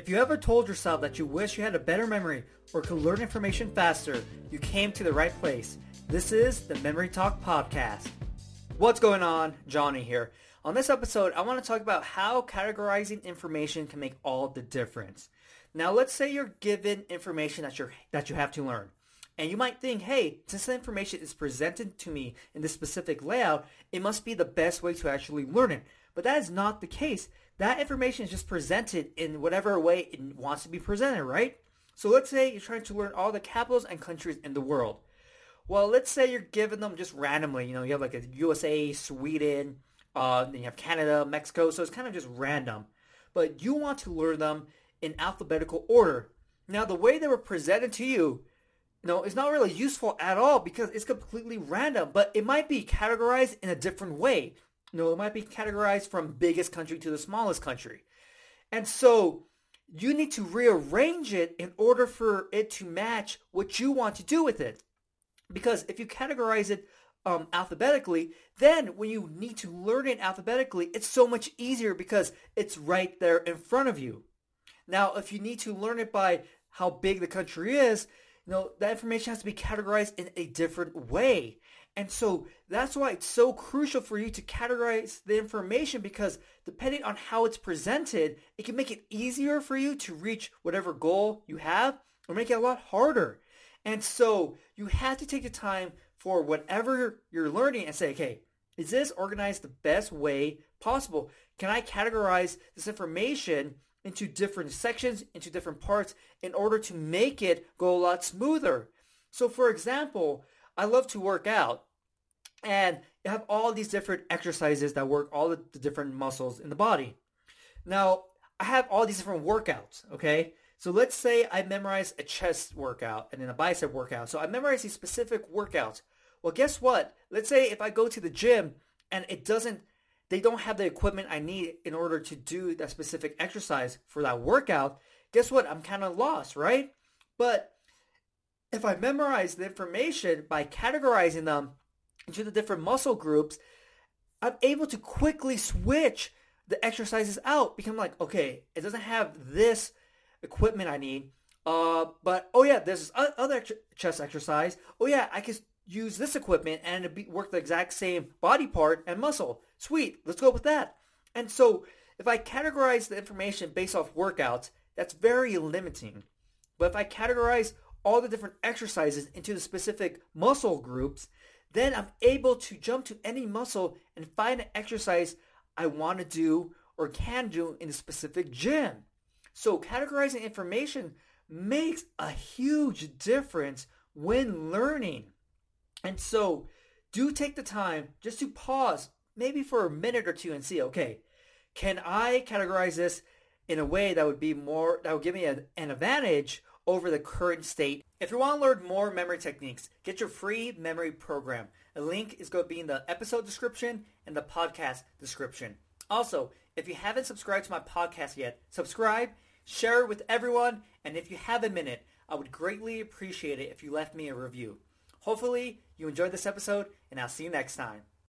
If you ever told yourself that you wish you had a better memory or could learn information faster, you came to the right place. This is the Memory Talk Podcast. What's going on? Johnny here. On this episode, I want to talk about how categorizing information can make all the difference. Now, let's say you're given information that you're that you have to learn. And you might think, hey, since the information is presented to me in this specific layout, it must be the best way to actually learn it. But that is not the case. That information is just presented in whatever way it wants to be presented, right? So let's say you're trying to learn all the capitals and countries in the world. Well, let's say you're giving them just randomly. You know, you have like a USA, Sweden, uh, then you have Canada, Mexico. So it's kind of just random. But you want to learn them in alphabetical order. Now, the way they were presented to you, you it's not really useful at all because it's completely random, but it might be categorized in a different way. Know, it might be categorized from biggest country to the smallest country. And so you need to rearrange it in order for it to match what you want to do with it. Because if you categorize it um, alphabetically, then when you need to learn it alphabetically, it's so much easier because it's right there in front of you. Now, if you need to learn it by how big the country is, know, that information has to be categorized in a different way. And so that's why it's so crucial for you to categorize the information because depending on how it's presented, it can make it easier for you to reach whatever goal you have or make it a lot harder. And so you have to take the time for whatever you're learning and say, okay, is this organized the best way possible? Can I categorize this information into different sections, into different parts in order to make it go a lot smoother? So for example, I love to work out and you have all these different exercises that work all the, different muscles in the body. Now, I have all these different workouts, okay? So let's say I memorize a chest workout and then a bicep workout. So I memorize these specific workouts. Well, guess what? Let's say if I go to the gym and it doesn't, they don't have the equipment I need in order to do that specific exercise for that workout. Guess what? I'm kind of lost, right? But if I memorize the information by categorizing them into the different muscle groups, I'm able to quickly switch the exercises out. Become like, okay, it doesn't have this equipment I need. Uh, but oh yeah, there's this other chest exercise. Oh yeah, I can use this equipment and it work the exact same body part and muscle. Sweet, let's go with that. And so if I categorize the information based off workouts, that's very limiting. But if I categorize all the different exercises into the specific muscle groups, then I'm able to jump to any muscle and find an exercise I want to do or can do in a specific gym. So categorizing information makes a huge difference when learning. And so do take the time just to pause maybe for a minute or two and see, okay, can I categorize this in a way that would be more, that would give me a, an advantage over the current state. If you want to learn more memory techniques, get your free memory program. A link is going to be in the episode description and the podcast description. Also, if you haven't subscribed to my podcast yet, subscribe, share it with everyone, and if you have a minute, I would greatly appreciate it if you left me a review. Hopefully, you enjoyed this episode, and I'll see you next time.